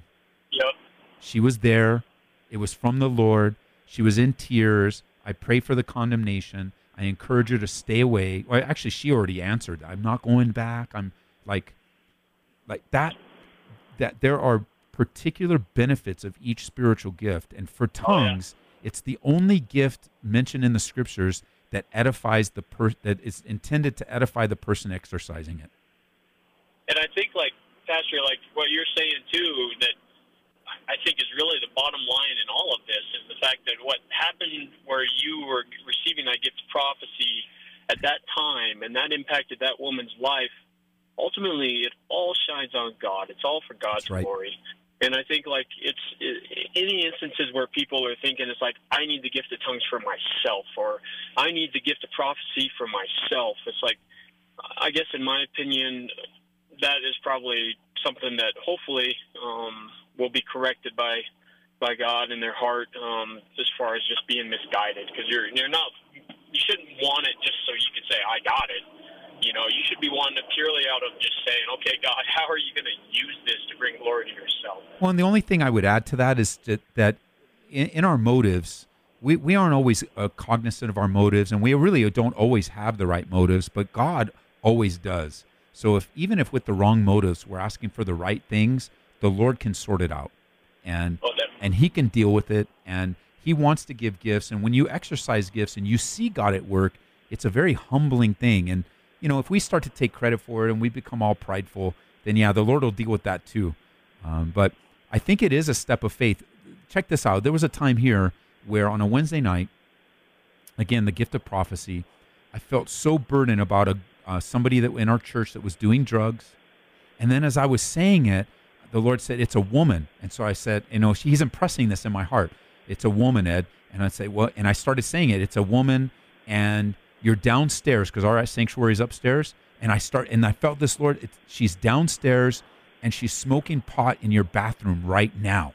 Yep. She was there. It was from the Lord. She was in tears. I pray for the condemnation. I encourage her to stay away. Well, actually, she already answered. I'm not going back. I'm like, like that. That there are particular benefits of each spiritual gift, and for tongues, oh, yeah. it's the only gift mentioned in the scriptures that edifies the per that is intended to edify the person exercising it. And I think, like Pastor, like what you're saying too, that I think is really the bottom line in all of this is the fact that what happened where you were receiving that gift of prophecy at that time, and that impacted that woman's life. Ultimately, it all shines on God. It's all for God's right. glory. And I think like it's it, any instances where people are thinking it's like I need the gift of tongues for myself, or I need the gift of prophecy for myself. It's like I guess in my opinion, that is probably something that hopefully um, will be corrected by by God in their heart um, as far as just being misguided because you're you're not you shouldn't want it just so you can say I got it. You know, you should be wanting it purely out of just saying, okay, God, how are you going to use this to bring glory to yourself? Well, and the only thing I would add to that is that, that in, in our motives, we, we aren't always uh, cognizant of our motives, and we really don't always have the right motives, but God always does. So if even if with the wrong motives, we're asking for the right things, the Lord can sort it out, and oh, and He can deal with it, and He wants to give gifts. And when you exercise gifts and you see God at work, it's a very humbling thing. And you know, if we start to take credit for it and we become all prideful, then yeah, the Lord will deal with that too. Um, but I think it is a step of faith. Check this out. There was a time here where on a Wednesday night, again, the gift of prophecy, I felt so burdened about a uh, somebody that in our church that was doing drugs, and then as I was saying it, the Lord said, It's a woman. And so I said, You know, he's impressing this in my heart. It's a woman, Ed. And I'd say, Well, and I started saying it, It's a woman, and you're downstairs because our sanctuary is upstairs. And I start, and I felt this, Lord, she's downstairs and she's smoking pot in your bathroom right now.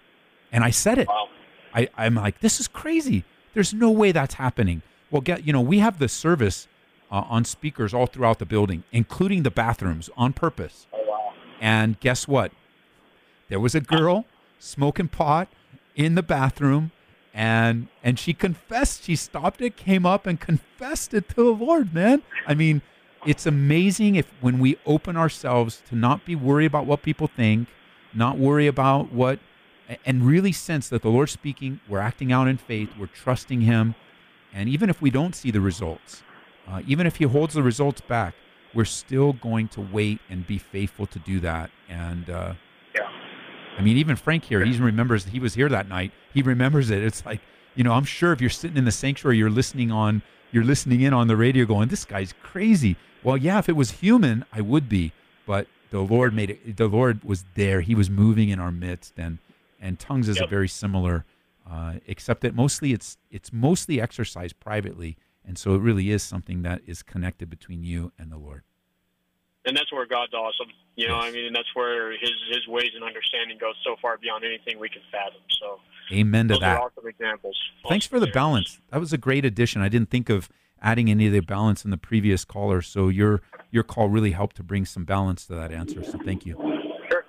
And I said it. Wow. I, I'm like, This is crazy. There's no way that's happening. Well, get, you know, we have the service uh, on speakers all throughout the building, including the bathrooms on purpose. Oh, wow. And guess what? There was a girl smoking pot in the bathroom and and she confessed she stopped it came up and confessed it to the lord man. I mean it's amazing if when we open ourselves to not be worried about what people think not worry about what and really sense that the lord's speaking we're acting out in faith we're trusting him and even if we don't see the results uh, even if he holds the results back we're still going to wait and be faithful to do that. And uh, I mean, even Frank here, he remembers he was here that night. He remembers it. It's like, you know, I'm sure if you're sitting in the sanctuary, you're listening on, you're listening in on the radio, going, "This guy's crazy." Well, yeah, if it was human, I would be, but the Lord made it. The Lord was there. He was moving in our midst, and and tongues is yep. a very similar, uh, except that mostly it's it's mostly exercised privately, and so it really is something that is connected between you and the Lord and that's where God's awesome. You know, yes. I mean, and that's where His His ways and understanding goes so far beyond anything we can fathom. So, amen to those that. Are awesome examples. Thanks for the balance. That was a great addition. I didn't think of adding any of the balance in the previous caller, so your your call really helped to bring some balance to that answer. So, thank you. Sure,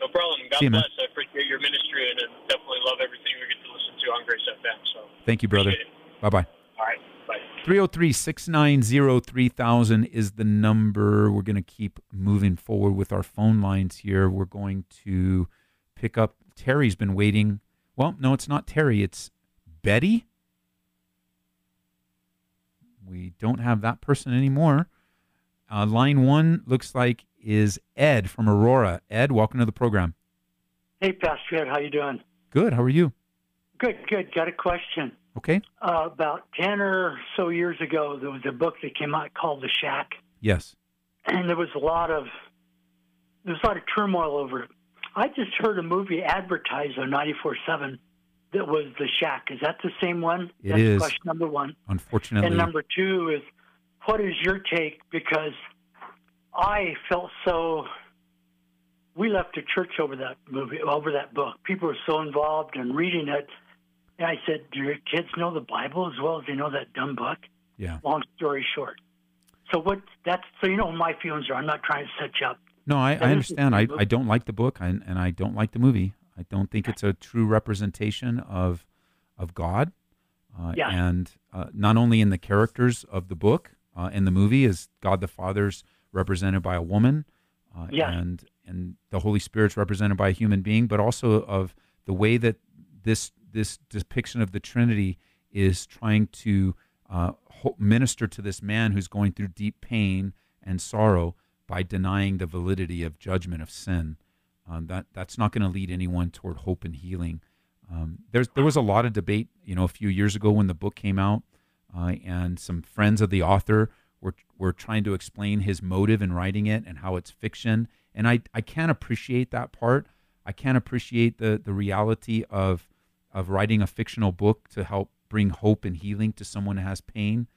no problem. God See bless. You, I appreciate your ministry and definitely love everything we get to listen to on Grace FM. So, thank you, brother. Bye bye. All right. 303 690 3000 is the number. We're going to keep moving forward with our phone lines here. We're going to pick up. Terry's been waiting. Well, no, it's not Terry, it's Betty. We don't have that person anymore. Uh, line one looks like is Ed from Aurora. Ed, welcome to the program. Hey, Pastor Ed, how you doing? Good. How are you? Good, good. Got a question. Okay. Uh, about 10 or so years ago, there was a book that came out called The Shack. Yes. And there was a lot of there was a lot of turmoil over it. I just heard a movie advertised on 94.7 that was The Shack. Is that the same one? It That's is. question number one. Unfortunately. And number two is, what is your take? Because I felt so. We left the church over that movie, over that book. People were so involved in reading it and I said, Do your kids know the Bible as well as they know that dumb book? Yeah. Long story short. So what that's so you know my feelings are. I'm not trying to set you up. No, I, I understand. I, I don't like the book and, and I don't like the movie. I don't think it's a true representation of of God. Uh, Yeah. And uh, not only in the characters of the book uh, and the movie is God the Father's represented by a woman, uh, Yeah. and and the Holy Spirit's represented by a human being, but also of the way that this this depiction of the Trinity is trying to uh, minister to this man who's going through deep pain and sorrow by denying the validity of judgment of sin. Um, that that's not going to lead anyone toward hope and healing. Um, there's there was a lot of debate, you know, a few years ago when the book came out, uh, and some friends of the author were were trying to explain his motive in writing it and how it's fiction. And I I can't appreciate that part. I can't appreciate the the reality of of writing a fictional book to help bring hope and healing to someone who has pain.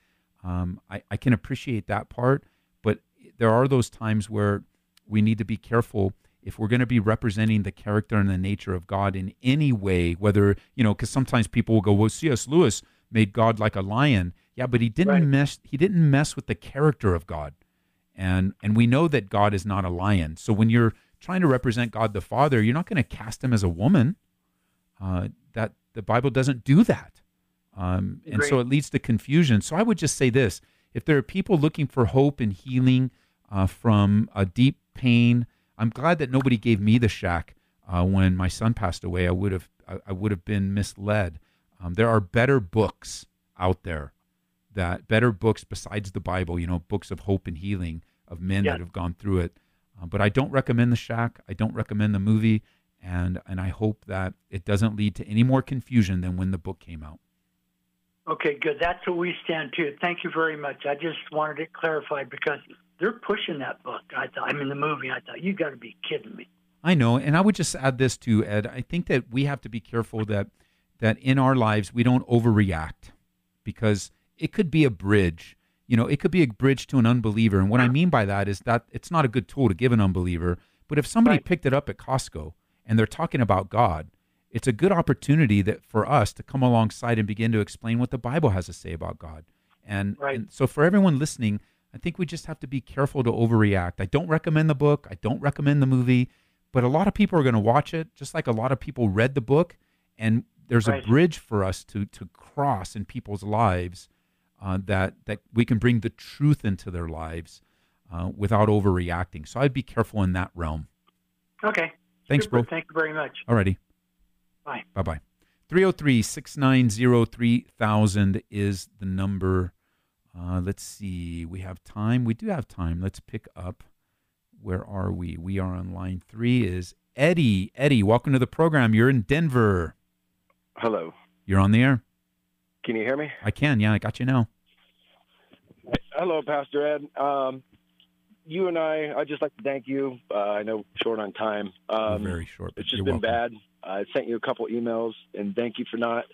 Um, I, I can appreciate that part, but there are those times where we need to be careful if we're going to be representing the character and the nature of God in any way, whether, you know, because sometimes people will go, well, C.S. Lewis made God like a lion. Yeah, but he didn't Right. mess he didn't mess with the character of God. And and we know that God is not a lion. So when you're trying to represent God the Father, you're not going to cast him as a woman. Uh, that the Bible doesn't do that. Um, and so it leads to confusion. So I would just say this: if there are people looking for hope and healing uh, from a deep pain, I'm glad that nobody gave me the shack uh, when my son passed away. I would have I, I would have been misled. Um, there are better books out there that better books besides the Bible. You know, books of hope and healing of men Yeah. that have gone through it. Uh, but I don't recommend the shack. I don't recommend the movie, and and I hope that it doesn't lead to any more confusion than when the book came out. Okay, good. That's where we stand too. Thank you very much. I just wanted it clarified because they're pushing that book. I thought, I mean, the movie. I thought you got to be kidding me. I know, and I would just add this too, Ed. I think that we have to be careful that that in our lives we don't overreact because it could be a bridge. You know, it could be a bridge to an unbeliever. And what I mean by that is that it's not a good tool to give an unbeliever. But if somebody Right. picked it up at Costco and they're talking about God, it's a good opportunity that for us to come alongside and begin to explain what the Bible has to say about God. And, Right. and so for everyone listening, I think we just have to be careful to overreact. I don't recommend the book. I don't recommend the movie, but a lot of people are going to watch it, just like a lot of people read the book. And there's Right. a bridge for us to to cross in people's lives uh, that that we can bring the truth into their lives uh, without overreacting. So I'd be careful in that realm. Okay. Thanks, Super. bro. Thank you very much. Alrighty. Bye. Bye bye. 303 690 3000 is the number. Uh, let's see. We have time. We do have time. Let's pick up. Where are we? We are on line three. Is Eddie. Eddie, welcome to the program. You're in Denver. Hello. You're on the air. Can you hear me? I can. Yeah, I got you now. Hello, Pastor Ed. Um, you and I, I'd just like to thank you. Uh, I know short on time. Um, very short. it's just been welcome. bad. I sent you a couple emails, and thank you for not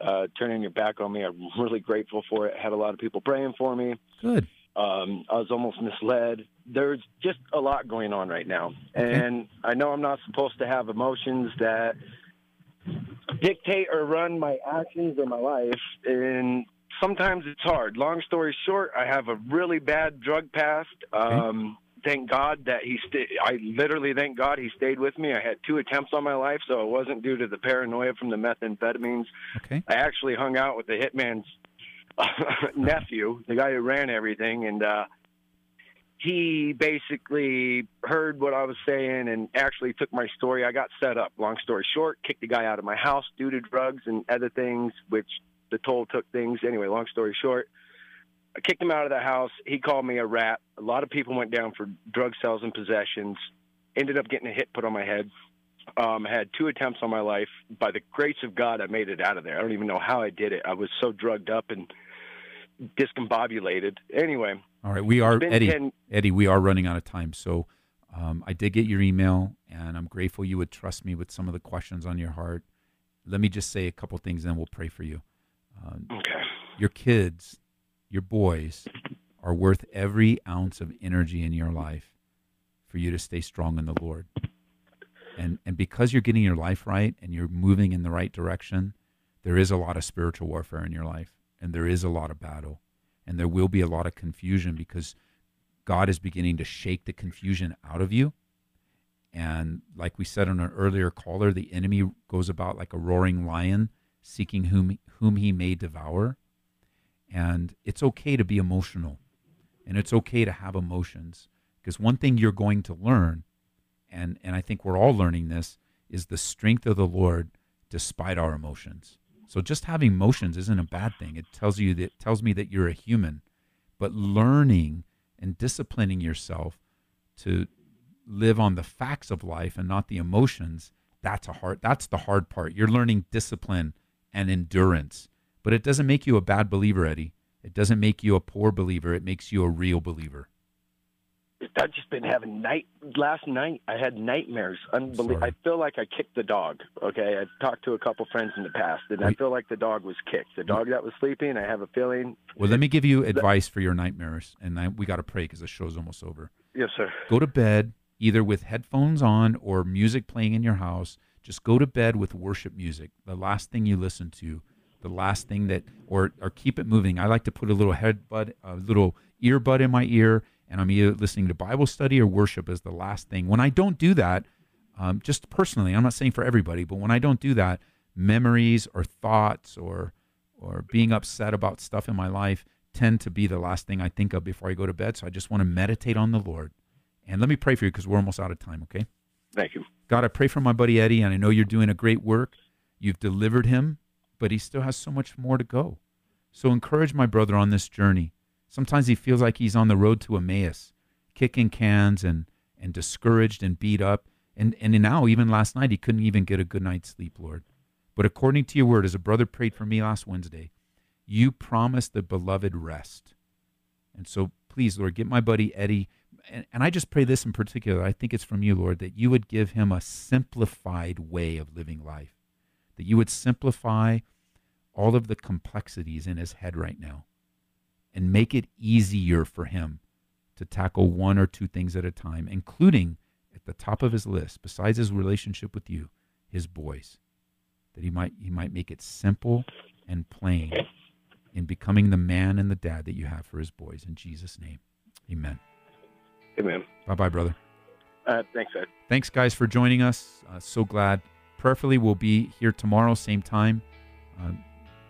uh, turning your back on me. I'm really grateful for it. Had a lot of people praying for me. Good. Um, I was almost misled. There's just a lot going on right now. Okay. And I know I'm not supposed to have emotions that dictate or run my actions or my life. And sometimes it's hard. Long story short, I have a really bad drug past. Um, thank God that he stayed. I literally thank God he stayed with me. I had two attempts on my life, so it wasn't due to the paranoia from the methamphetamines. Okay. I actually hung out with the hitman's nephew, the guy who ran everything, and uh, he basically heard what I was saying and actually took my story. I got set up. Long story short, kicked the guy out of my house due to drugs and other things, which the toll took things. Anyway, long story short, I kicked him out of the house. He called me a rat. A lot of people went down for drug sales and possessions. Ended up getting a hit put on my head. Um, I had two attempts on my life. By the grace of God, I made it out of there. I don't even know how I did it. I was so drugged up and discombobulated. Anyway, All right. We are Eddie. 10 Eddie, we are running out of time. So um, I did get your email, and I'm grateful you would trust me with some of the questions on your heart. Let me just say a couple things, then we'll pray for you. Okay. your kids, your boys, are worth every ounce of energy in your life for you to stay strong in the Lord. And and because you're getting your life right and you're moving in the right direction, there is a lot of spiritual warfare in your life, and there is a lot of battle, and there will be a lot of confusion because God is beginning to shake the confusion out of you. And like we said on an earlier caller, the enemy goes about like a roaring lion, seeking whom whom he may devour. And it's okay to be emotional, and it's okay to have emotions because one thing you're going to learn, and and I think we're all learning this, is the strength of the Lord despite our emotions. So just having emotions isn't a bad thing. It tells you that tells me that you're a human, but learning and disciplining yourself to live on the facts of life and not the emotions that's a hard that's the hard part you're learning discipline and endurance but it doesn't make you a bad believer eddie it doesn't make you a poor believer it makes you a real believer I've just been having night. Last night I had nightmares. Unbelievable. I feel like I kicked the dog. Okay, I've talked to a couple friends in the past, and I feel like the dog was kicked. The dog that was sleeping. I have a feeling. Well, let me give you advice for your nightmares, and I, we got to pray because the show's almost over. Yes, sir. Go to bed either with headphones on or music playing in your house. Just go to bed with worship music. The last thing you listen to, the last thing that, or or keep it moving. I like to put a little head headbud, a little earbud in my ear and I'm either listening to Bible study or worship as the last thing. When I don't do that, um, just personally, I'm not saying for everybody, but when I don't do that, memories or thoughts or or being upset about stuff in my life tend to be the last thing I think of before I go to bed. So I just want to meditate on the Lord. And let me pray for you because we're almost out of time, okay? Thank you. God, I pray for my buddy Eddie, and I know you're doing a great work. You've delivered him, but he still has so much more to go. So encourage my brother on this journey. Sometimes he feels like he's on the road to Emmaus, kicking cans and, and discouraged and beat up. And, and now, even last night, he couldn't even get a good night's sleep, Lord. But according to your word, as a brother prayed for me last Wednesday, you promised the beloved rest. And so, please, Lord, get my buddy Eddie. And, and I just pray this in particular. I think it's from you, Lord, that you would give him a simplified way of living life, that you would simplify all of the complexities in his head right now and make it easier for him to tackle one or two things at a time, including at the top of his list, besides his relationship with you, his boys. That he might he might make it simple and plain in becoming the man and the dad that you have for his boys. In Jesus' name. Amen. Amen. Bye bye, brother. Uh, thanks, Ed. Thanks, guys, for joining us. Uh, so glad. Prayerfully, we'll be here tomorrow, same time. Uh,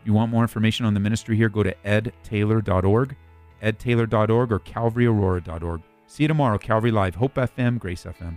you want more information on the ministry here, go to edtaylor.org, edtaylor.org, or calvaryaurora.org. See you tomorrow, Calvary Live, Hope FM, Grace FM.